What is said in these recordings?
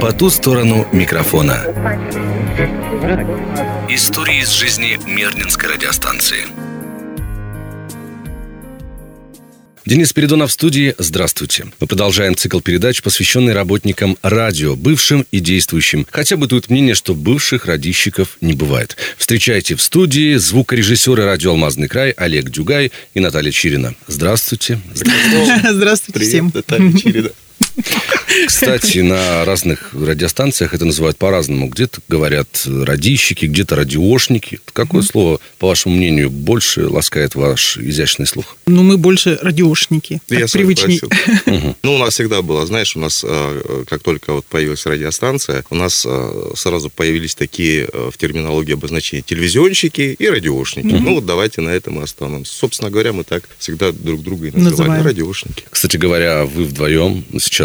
По ту сторону микрофона. Истории из жизни Мернинской радиостанции. Денис Передонов в студии. Здравствуйте. Мы продолжаем цикл передач, посвященный работникам радио, бывшим и действующим. Хотя бытует мнение, что бывших радищиков не бывает. Встречайте в студии звукорежиссеры радио «Алмазный край» Олег Дюгай и Наталья Чирина. Здравствуйте. Здравствуйте, Здравствуйте всем. Наталья Чирина. Кстати, на разных радиостанциях это называют по-разному. Где-то говорят радищики, где-то радиошники. Какое mm-hmm. слово, по вашему мнению, больше ласкает ваш изящный слух? Ну, мы больше радиошники. Я привычней. Ну, у нас всегда было, знаешь, у нас, э, как только вот появилась радиостанция, у нас э, сразу появились такие э, в терминологии обозначения телевизионщики и радиошники. Ну, вот давайте на этом и остановимся. Собственно говоря, мы так всегда друг друга и называли. Радиошники. Кстати говоря, вы вдвоем сейчас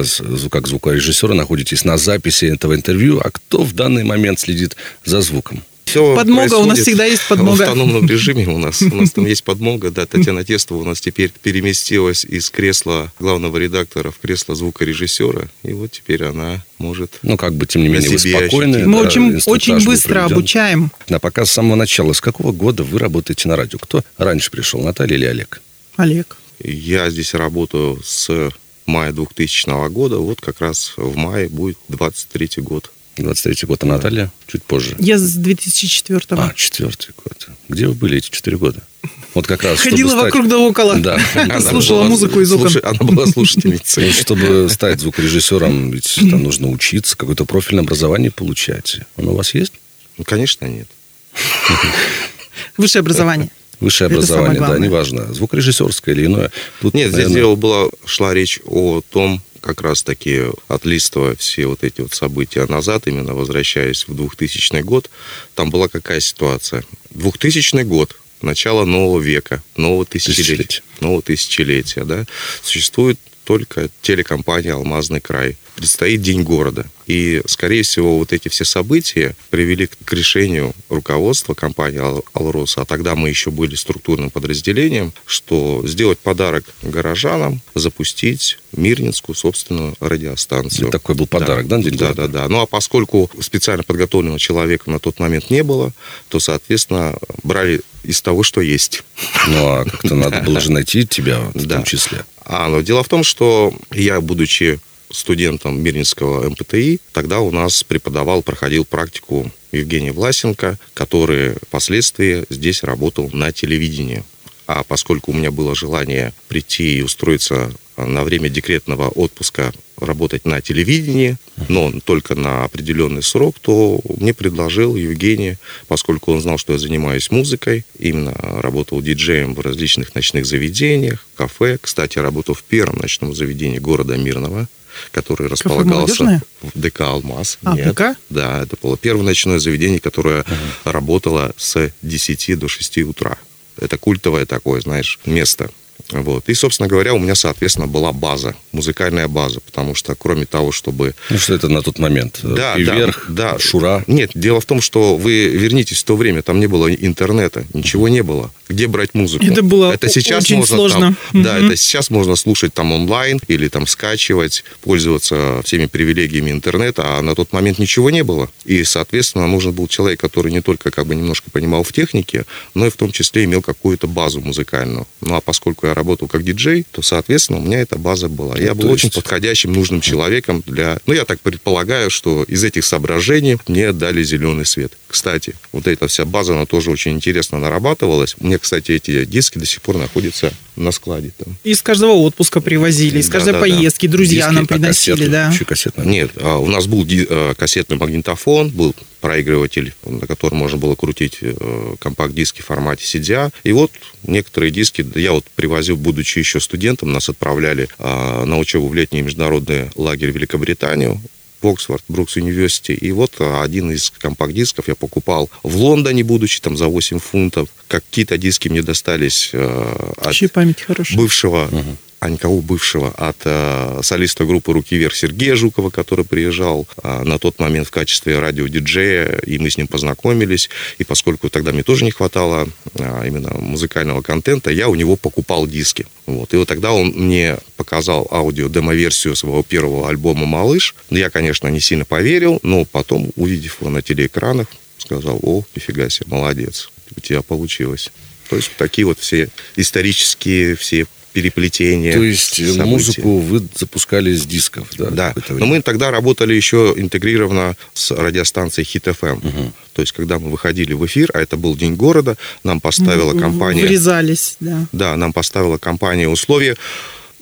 как звукорежиссера находитесь на записи этого интервью, а кто в данный момент следит за звуком? Все подмога, у нас всегда есть подмога. В автономном режиме у нас, у нас там есть подмога, да, Татьяна Тестова у нас теперь переместилась из кресла главного редактора в кресло звукорежиссера, и вот теперь она может... Ну, как бы, тем не менее, вы спокойны. Мы да, очень, очень быстро проведен. обучаем. Да, пока с самого начала. С какого года вы работаете на радио? Кто раньше пришел, Наталья или Олег? Олег. Я здесь работаю с мая 2000 года. Вот как раз в мае будет 23 год. 23 год, а Наталья чуть позже. Я с 2004 -го. А, четвертый год. Где вы были эти четыре года? Вот как раз, Ходила стать... вокруг да около. Да. Слушала была, музыку из окон. Она была слушательницей. Чтобы стать звукорежиссером, ведь там нужно учиться, какое-то профильное образование получать. Оно у вас есть? Ну, конечно, нет. Высшее образование. Высшее образование, да, неважно, звукорежиссерское или иное. Тут, Нет, наверное... здесь дело была, шла речь о том, как раз-таки отлистывая все вот эти вот события назад, именно возвращаясь в 2000 год, там была какая ситуация? 2000 год, начало нового века, нового тысячелетия, тысячелетия. нового тысячелетия, да, существует только телекомпания «Алмазный край». Предстоит День города. И, скорее всего, вот эти все события привели к решению руководства компании «Алроса», а тогда мы еще были структурным подразделением, что сделать подарок горожанам, запустить Мирнинскую собственную радиостанцию. И такой был подарок, да? Да, да, да, да. Ну, а поскольку специально подготовленного человека на тот момент не было, то, соответственно, брали из того, что есть. Ну, а как-то надо было же найти тебя в том числе. А, но дело в том, что я, будучи студентом Мирнинского МПТИ, тогда у нас преподавал, проходил практику Евгений Власенко, который впоследствии здесь работал на телевидении. А поскольку у меня было желание прийти и устроиться на время декретного отпуска работать на телевидении, но только на определенный срок, то мне предложил Евгений, поскольку он знал, что я занимаюсь музыкой, именно работал диджеем в различных ночных заведениях, кафе. Кстати, работал в первом ночном заведении города Мирного, который располагался в ДК «Алмаз». А, Нет, ДК? Да, это было первое ночное заведение, которое uh-huh. работало с 10 до 6 утра. Это культовое такое, знаешь, место. Вот. И, собственно говоря, у меня, соответственно, была база, музыкальная база, потому что кроме того, чтобы... Ну, что это на тот момент? Да, и да, вверх, да. Шура? Нет, дело в том, что вы вернитесь в то время, там не было интернета, ничего не было. Где брать музыку? Это было это сейчас очень можно, сложно. Там, Да, это сейчас можно слушать там онлайн или там скачивать, пользоваться всеми привилегиями интернета, а на тот момент ничего не было. И, соответственно, нужен был человек, который не только как бы немножко понимал в технике, но и в том числе имел какую-то базу музыкальную. Ну, а поскольку я работал как диджей, то, соответственно, у меня эта база была. Я был есть... очень подходящим, нужным человеком для... Ну, я так предполагаю, что из этих соображений мне дали зеленый свет. Кстати, вот эта вся база, она тоже очень интересно нарабатывалась. Мне, кстати, эти диски до сих пор находятся на складе. Там. Из каждого отпуска привозили, из каждой да, поездки, да. друзья диски, нам приносили, кассеты, да. Кассетный. Нет, а, у нас был а, кассетный магнитофон, был проигрыватель, на котором можно было крутить э, компакт-диски в формате CDA. И вот некоторые диски, я вот привозил, будучи еще студентом, нас отправляли а, на учебу в летний международный лагерь в Великобританию. Оксфорд, Брукс Университи. И вот один из компакт-дисков я покупал в Лондоне, будучи там за 8 фунтов. Какие-то диски мне достались э, от память хорошая. бывшего угу а никого бывшего, от э, солиста группы «Руки вверх» Сергея Жукова, который приезжал э, на тот момент в качестве радиодиджея, и мы с ним познакомились. И поскольку тогда мне тоже не хватало э, именно музыкального контента, я у него покупал диски. Вот. И вот тогда он мне показал аудио-демо-версию своего первого альбома «Малыш». Я, конечно, не сильно поверил, но потом, увидев его на телеэкранах, сказал, о, нифига себе, молодец, у тебя получилось. То есть такие вот все исторические, все переплетения. То есть событий. музыку вы запускали с дисков, да? Да. Но мы тогда работали еще интегрированно с радиостанцией Hit FM. Угу. То есть, когда мы выходили в эфир, а это был День города, нам поставила компания... Врезались, да. Да, нам поставила компания условия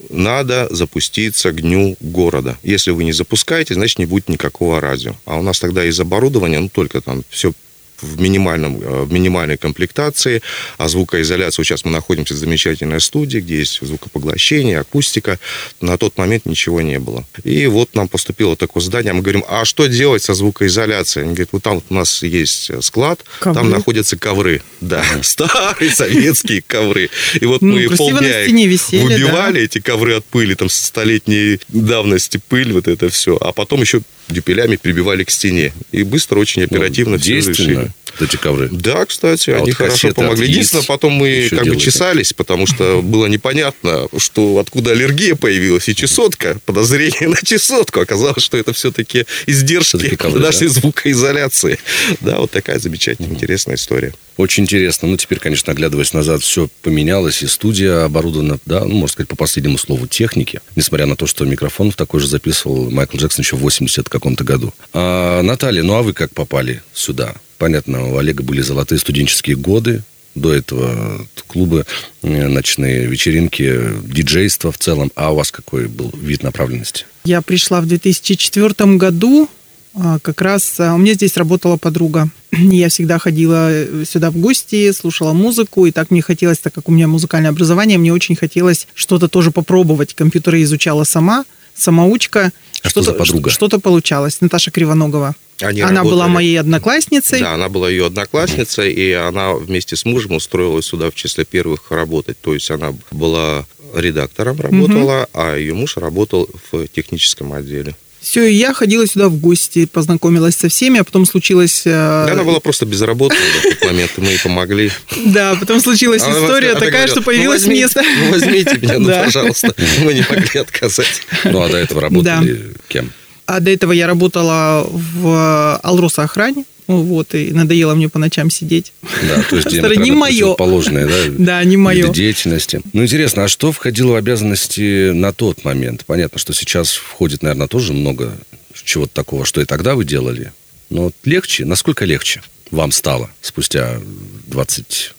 надо запуститься к дню города. Если вы не запускаете, значит, не будет никакого радио. А у нас тогда из оборудования, ну, только там все в, минимальном, э, в минимальной комплектации, а звукоизоляция, сейчас мы находимся в замечательной студии, где есть звукопоглощение, акустика, на тот момент ничего не было. И вот нам поступило такое задание, мы говорим, а что делать со звукоизоляцией? Они говорят, вот там у нас есть склад, ковры. там находятся ковры, да, старые советские ковры. И вот ну, мы полдня выбивали, эти ковры от пыли, там столетней давности пыль, вот это все, а потом еще дюпелями прибивали к стене. И быстро, очень оперативно ну, все решили. Эти ковры. Да, кстати, а они вот хорошо помогли. Единственное, потом мы как бы чесались, потому что было непонятно, что откуда аллергия появилась, и чесотка, подозрение на чесотку. Оказалось, что это все-таки издержки ковры, нашей да? звукоизоляции. Да, вот такая замечательная, интересная история. Очень интересно. Ну, теперь, конечно, оглядываясь назад, все поменялось, и студия оборудована, да, ну, можно сказать, по последнему слову, техники. Несмотря на то, что микрофон такой же записывал Майкл Джексон еще в 80 каком-то году. А, Наталья, ну а вы как попали сюда? Понятно, у Олега были золотые студенческие годы, до этого клубы, э, ночные вечеринки, диджейство в целом. А у вас какой был вид направленности? Я пришла в 2004 году а, как раз а, у меня здесь работала подруга. Я всегда ходила э, сюда в гости, слушала музыку, и так мне хотелось, так как у меня музыкальное образование, мне очень хотелось что-то тоже попробовать. Компьютеры изучала сама, самоучка. А что, что за подруга? Что-то получалось. Наташа Кривоногова. Они она работали. была моей одноклассницей. Да, она была ее одноклассницей, и она вместе с мужем устроилась сюда в числе первых работать. То есть она была редактором работала, угу. а ее муж работал в техническом отделе. Все, и я ходила сюда в гости, познакомилась со всеми, а потом случилось... Э, да, она была просто безработной в тот момент, мы ей помогли. Да, потом случилась история такая, что появилось место. Ну, возьмите меня, ну, пожалуйста. Мы не могли отказать. Ну, а до этого работали кем? А до этого я работала в Алроса охране. Вот, и надоело мне по ночам сидеть. Да, то есть не мое. положенное, да? Да, не мое. деятельности. Ну, интересно, а что входило в обязанности на тот момент? Понятно, что сейчас входит, наверное, тоже много чего-то такого, что и тогда вы делали. Но легче? Насколько легче вам стало спустя 20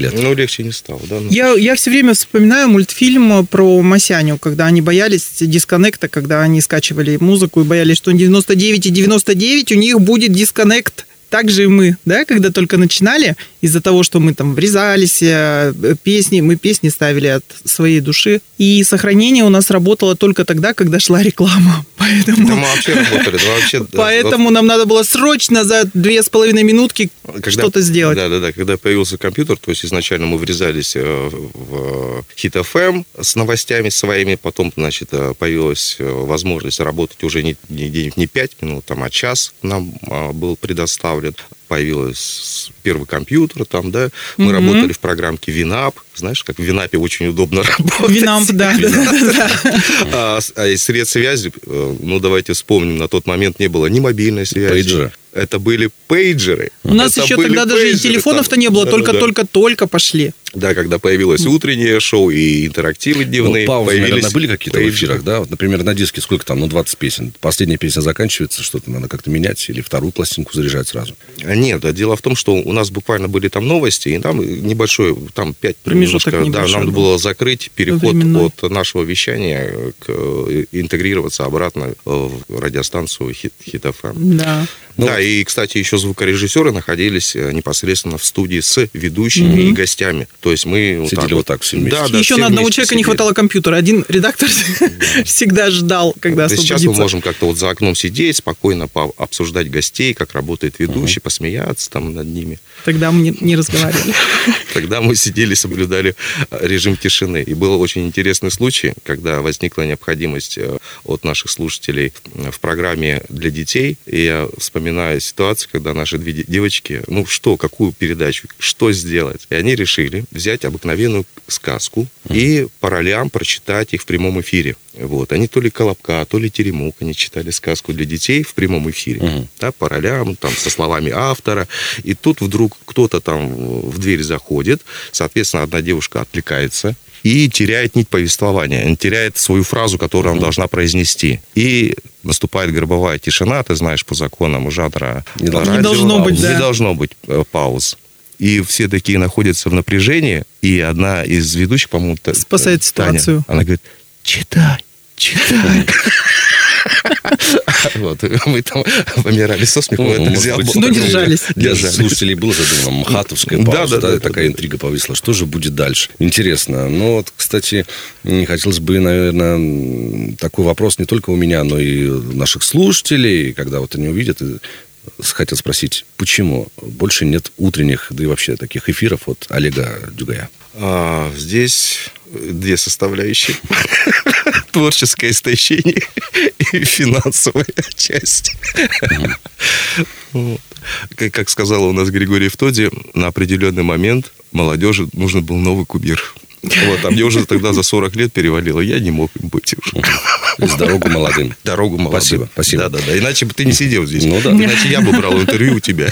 лет. Ну, легче не стало, да? Ну. Я, я все время вспоминаю мультфильм про Масяню, когда они боялись дисконнекта, когда они скачивали музыку и боялись, что 99 и 99 у них будет дисконнект так же и мы, да, когда только начинали, из-за того, что мы там врезались, э, песни, мы песни ставили от своей души. И сохранение у нас работало только тогда, когда шла реклама. Поэтому, да мы вообще работали, да, вообще, поэтому вот... нам надо было срочно за две с половиной минутки когда, что-то сделать. Да, да, да. Когда появился компьютер, то есть изначально мы врезались э, в Hit FM с новостями своими, потом, значит, э, появилась возможность работать уже не, не, не 5 минут, там, а час нам был предоставлен появился первый компьютер там, да, мы mm работали в программке Винап, знаешь, как в Винапе очень удобно работать. Винап, да, А, а из средств связи, э, ну, давайте вспомним, на тот момент не было ни мобильной связи. Пейджеры. Это были пейджеры. У нас еще тогда даже и телефонов-то не было, только-только-только пошли. Да, когда появилось утреннее шоу и интерактивы дневные. Ну, паузы, появились наверное, были какие-то в эфирах, да? Вот, например, на диске сколько там, ну, 20 песен. Последняя песня заканчивается, что-то надо как-то менять или вторую пластинку заряжать сразу. А нет, да, дело в том, что у нас буквально были там новости, и там небольшой, там 5 промежуток да, нам был. было закрыть переход Временной. от нашего вещания к э, интегрироваться обратно в радиостанцию Хит, Хит FM. Да. Ну, да, и, кстати, еще звукорежиссеры находились э, непосредственно в студии с ведущими угу. и гостями. То есть мы вот Сидели так вот так все вместе. Да, да, еще на одного человека сидели. не хватало компьютера. Один редактор всегда ждал, когда освободится. Сейчас мы можем как-то вот за окном сидеть, спокойно обсуждать гостей, как работает ведущий, посмеяться там над ними. Тогда мы не, не разговаривали. Тогда мы сидели, соблюдали режим тишины. И был очень интересный случай, когда возникла необходимость э, от наших слушателей в программе для детей. И я вспоминаю ситуацию, когда наши две девочки, ну что, какую передачу, что сделать? И они решили взять обыкновенную сказку и по ролям прочитать их в прямом эфире. Вот. Они то ли Колобка, то ли Теремок, они читали сказку для детей в прямом эфире. Угу. Да, по ролям, там, со словами автора. И тут вдруг кто-то там в дверь заходит, соответственно, одна девушка отвлекается, и теряет нить повествования, он теряет свою фразу, которую она должна произнести. И наступает гробовая тишина, ты знаешь, по законам жанра не, радио, не должно быть, да. Не должно быть э, пауз. И все такие находятся в напряжении, и одна из ведущих, по-моему, спасает ситуацию. она говорит, читай, читай. Вот, мы там помирали со смеху. Это взял. Ну, держались. Для слушателей было задумано мхатовская пауза. Да, да, такая интрига повисла. Что же будет дальше? Интересно. Но вот, кстати, хотелось бы, наверное, такой вопрос не только у меня, но и наших слушателей, когда вот они увидят, хотел спросить, почему больше нет утренних, да и вообще таких эфиров от Олега Дюгая? А, здесь две составляющие. Творческое истощение и финансовая часть. Как сказал у нас Григорий Втоди, на определенный момент молодежи нужен был новый кумир. Вот, а мне уже тогда за 40 лет перевалило, я не мог им быть уже. С дорогу молодым. Дорогу молодым. Спасибо, спасибо. Да-да-да, иначе бы ты не сидел здесь. Ну да. Иначе я бы брал интервью у тебя.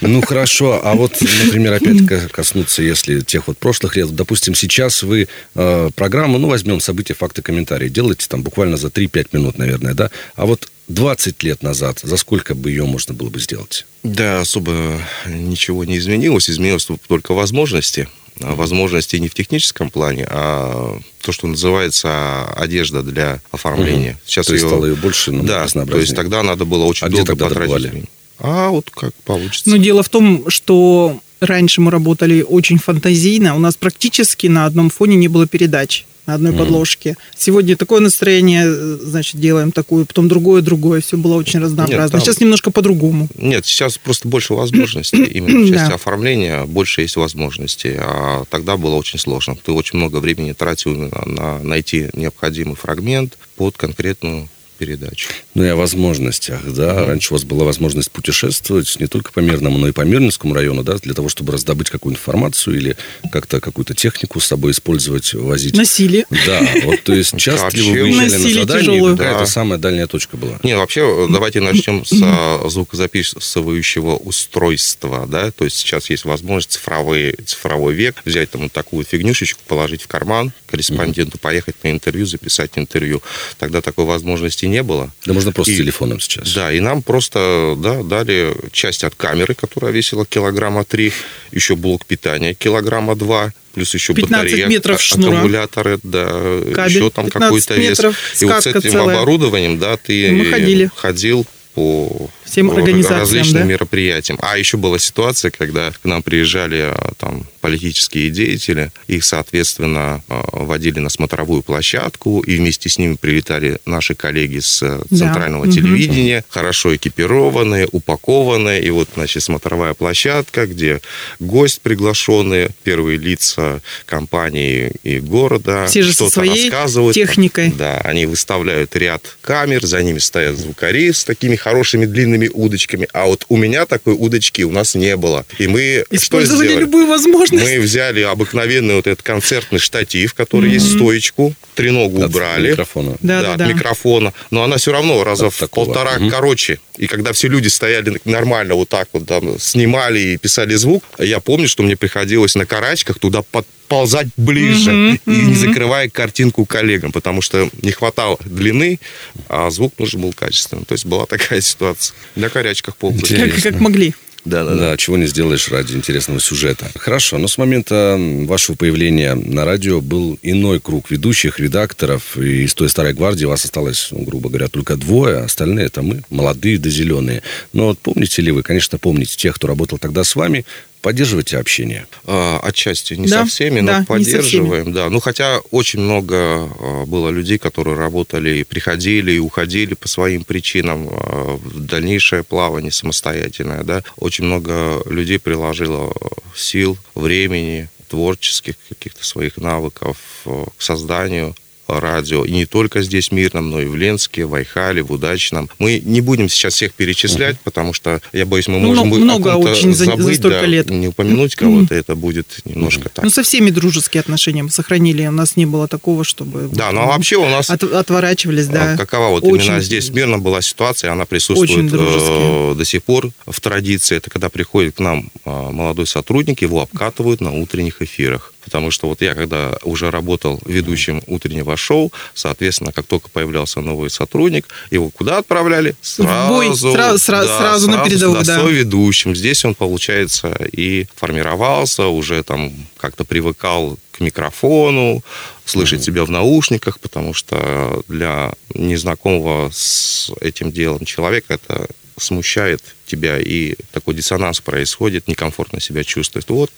Ну хорошо, а вот, например, опять коснуться, если тех вот прошлых лет, допустим, сейчас вы э, программу, ну возьмем события, факты, комментарии, делаете там буквально за 3-5 минут, наверное, да? А вот 20 лет назад, за сколько бы ее можно было бы сделать? Да, особо ничего не изменилось. Изменилось только возможности. Возможностей не в техническом плане, а то, что называется одежда для оформления. Угу. Сейчас то ее... стало ее больше Да, то есть тогда надо было очень а долго потратить. А вот как получится. Ну, дело в том, что раньше мы работали очень фантазийно. У нас практически на одном фоне не было передач на одной mm. подложке. Сегодня такое настроение, значит, делаем такую, потом другое, другое. Все было очень разнообразно. Нет, там... Сейчас немножко по-другому. Нет, сейчас просто больше возможностей. Именно в части да. оформления больше есть возможностей. А тогда было очень сложно. Ты очень много времени тратил на, на найти необходимый фрагмент под конкретную передачу. Ну и о возможностях, да. Mm-hmm. Раньше у вас была возможность путешествовать не только по Мирному, но и по Мирнинскому району, да, для того, чтобы раздобыть какую информацию или как-то какую-то технику с собой использовать, возить. Носили. Да, вот, то есть часто ли вы выезжали на задание, да, это самая дальняя точка была? Не, вообще, давайте начнем с звукозаписывающего устройства, да, то есть сейчас есть возможность цифровой, цифровой век, взять там вот такую фигнюшечку, положить в карман, корреспонденту поехать на интервью, записать интервью. Тогда такой возможности не было. Да можно просто и, телефоном сейчас. Да, и нам просто да, дали часть от камеры, которая весила килограмма 3, еще блок питания килограмма 2, плюс еще 15 батарея, метров шнура. аккумуляторы, да, Кабель, еще там какой-то вес. И вот с этим целая. оборудованием, да, ты Мы ходили. ходил по Всем организациям, различным да? мероприятиям. А еще была ситуация, когда к нам приезжали а, там политические деятели, их, соответственно, а, водили на смотровую площадку, и вместе с ними прилетали наши коллеги с э, центрального да. телевидения, угу. хорошо экипированные, упакованные, и вот, значит, смотровая площадка, где гость приглашенный, первые лица компании и города, Все же что-то своей рассказывают. техникой. Да, они выставляют ряд камер, за ними стоят звукари с такими хорошими длинными удочками. А вот у меня такой удочки у нас не было. И мы Использовали что любую возможность. Мы взяли обыкновенный вот этот концертный штатив, который mm-hmm. есть стоечку, треногу от убрали. Микрофона. Да, да, да, от микрофона. Но она все равно раза в полтора mm-hmm. короче. И когда все люди стояли нормально вот так вот, там, снимали и писали звук, я помню, что мне приходилось на карачках туда подползать ближе mm-hmm, и не закрывая картинку коллегам, потому что не хватало длины, а звук нужен был качественный. То есть была такая ситуация. На корячках ползали. Как, как могли. Да, да, да. Чего не сделаешь ради интересного сюжета. Хорошо, но с момента вашего появления на радио был иной круг ведущих, редакторов. И из той старой гвардии вас осталось, ну, грубо говоря, только двое. А остальные это мы, молодые да зеленые. Но вот помните ли вы, конечно, помните тех, кто работал тогда с вами, Поддерживаете общение? А, отчасти не Да, со всеми, да, но со поддерживаем, да. Ну, хотя очень много а, было людей, которые работали, и приходили и уходили по своим причинам а, в дальнейшее плавание самостоятельное, да. Очень много людей приложило сил, времени, творческих каких-то своих навыков к созданию радио. И не только здесь, Мирном, но и в Ленске, в Айхале, в Удачном. Мы не будем сейчас всех перечислять, потому что, я боюсь, мы Ну, можем много- много очень за- за забыть, столько да, лет. не упомянуть кого-то, это будет немножко так. Ну, со всеми дружеские отношения мы сохранили. У нас не было такого, чтобы... Да, ну а вообще у нас от- отворачивались, да. а, какова вот Очень- именно здесь мирно была ситуация, она присутствует э, до сих пор в традиции. Это когда приходит к нам э, молодой сотрудник, его обкатывают на утренних эфирах. Потому что вот я, когда уже работал ведущим утреннего шоу, соответственно, как только появлялся новый сотрудник, его куда отправляли? Сразу, бой, сра- сра- сразу на передовую, да. ведущим. Здесь он, получается, и формировался, уже там как-то привыкал к микрофону, слышать себя в наушниках, потому что для незнакомого с этим делом человека это смущает тебя, и такой диссонанс происходит, некомфортно себя чувствует. Вот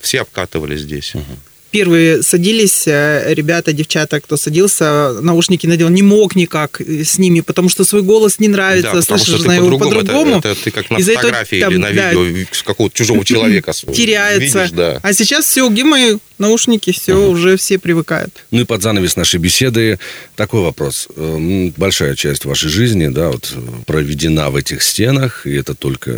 все обкатывали здесь. Первые садились э, ребята, девчата, кто садился, наушники надел, не мог никак э, с ними, потому что свой голос не нравится, Да, слышишь что ты его по-другому, по-другому. Это, это ты как на Из-за этого фотографии там, или на да, видео какого-то чужого человека теряется. видишь, да. А сейчас все, где мои наушники, все, уже все привыкают. Ну и под занавес нашей беседы такой вопрос. Эм, Большая часть вашей жизни, да, вот э, проведена в этих стенах, и это только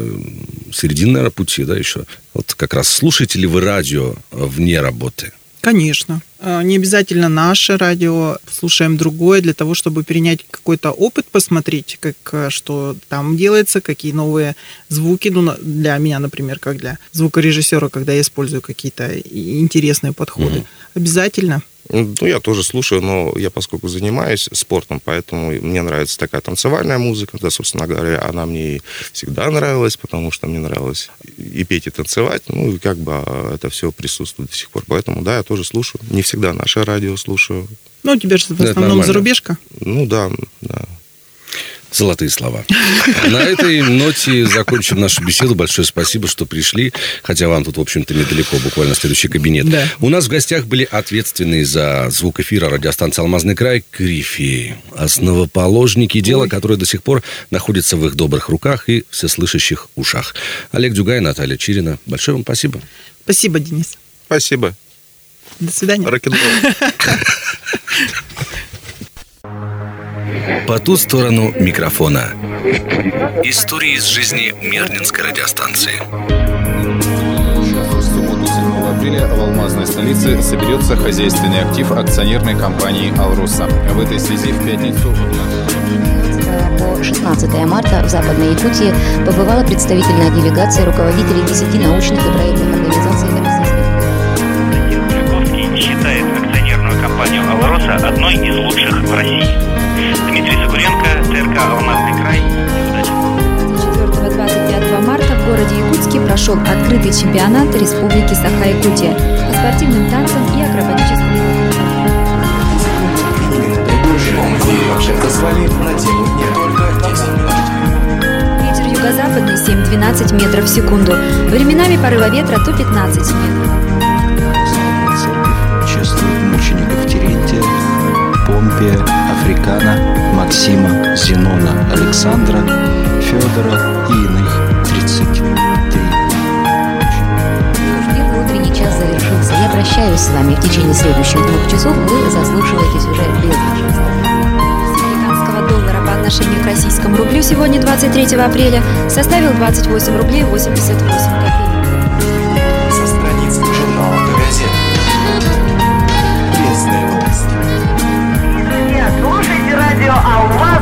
середина, пути, да, еще. Вот как раз слушаете ли вы радио э, вне работы? Конечно. А, Не обязательно наше радио, слушаем другое для того, чтобы перенять какой-то опыт, посмотреть, как, э, что там делается, какие новые звуки. Ну, для меня, например, как для звукорежиссера, когда я использую какие-то интересные подходы. Обязательно. Ну, я тоже слушаю, но я, поскольку занимаюсь спортом, поэтому мне нравится такая танцевальная музыка. Да, собственно говоря, она мне и всегда нравилась, потому что мне нравилось и петь, и танцевать. Ну, и как бы а, это все присутствует до сих пор. Поэтому, да, я тоже слушаю. Не всегда наше радио слушаю. Ну, у тебя же в основном зарубежка. Ну, да, да. Золотые слова. На этой ноте закончим нашу беседу. Большое спасибо, что пришли. Хотя вам тут, в общем-то, недалеко, буквально следующий кабинет. Да. У нас в гостях были ответственные за звук эфира радиостанции «Алмазный край» корифеи, основоположники дела, которое до сих пор находится в их добрых руках и всеслышащих ушах. Олег Дюгай, Наталья Чирина. Большое вам спасибо. Спасибо, Денис. Спасибо. До свидания. Рок-н-ролл. По ту сторону микрофона. Истории из жизни Мернинской радиостанции. В субботу 7 апреля в алмазной столице соберется хозяйственный актив акционерной компании «Алруса». В этой связи в пятницу По 16 марта в Западной Якутии побывала представительная делегация руководителей 10 научных и проектных организаций открытый чемпионат Республики Саха-Якутия по спортивным танцам и акробатическому Ветер юго-западный 7-12 метров в секунду. Временами порыва ветра то 15 метров. Чествует мучеников Терентия, Помпия, Африкана, Максима, Зенона, Александра, Федора и иных 33. прощаюсь с вами. В течение следующих двух часов вы заслушиваетесь уже без американского доллара по отношению к российскому рублю сегодня, 23 апреля, составил 28 рублей 88 копеек. Со страниц журнала «Газет». Пресные новости. Нет, слушайте радио «Алмаз».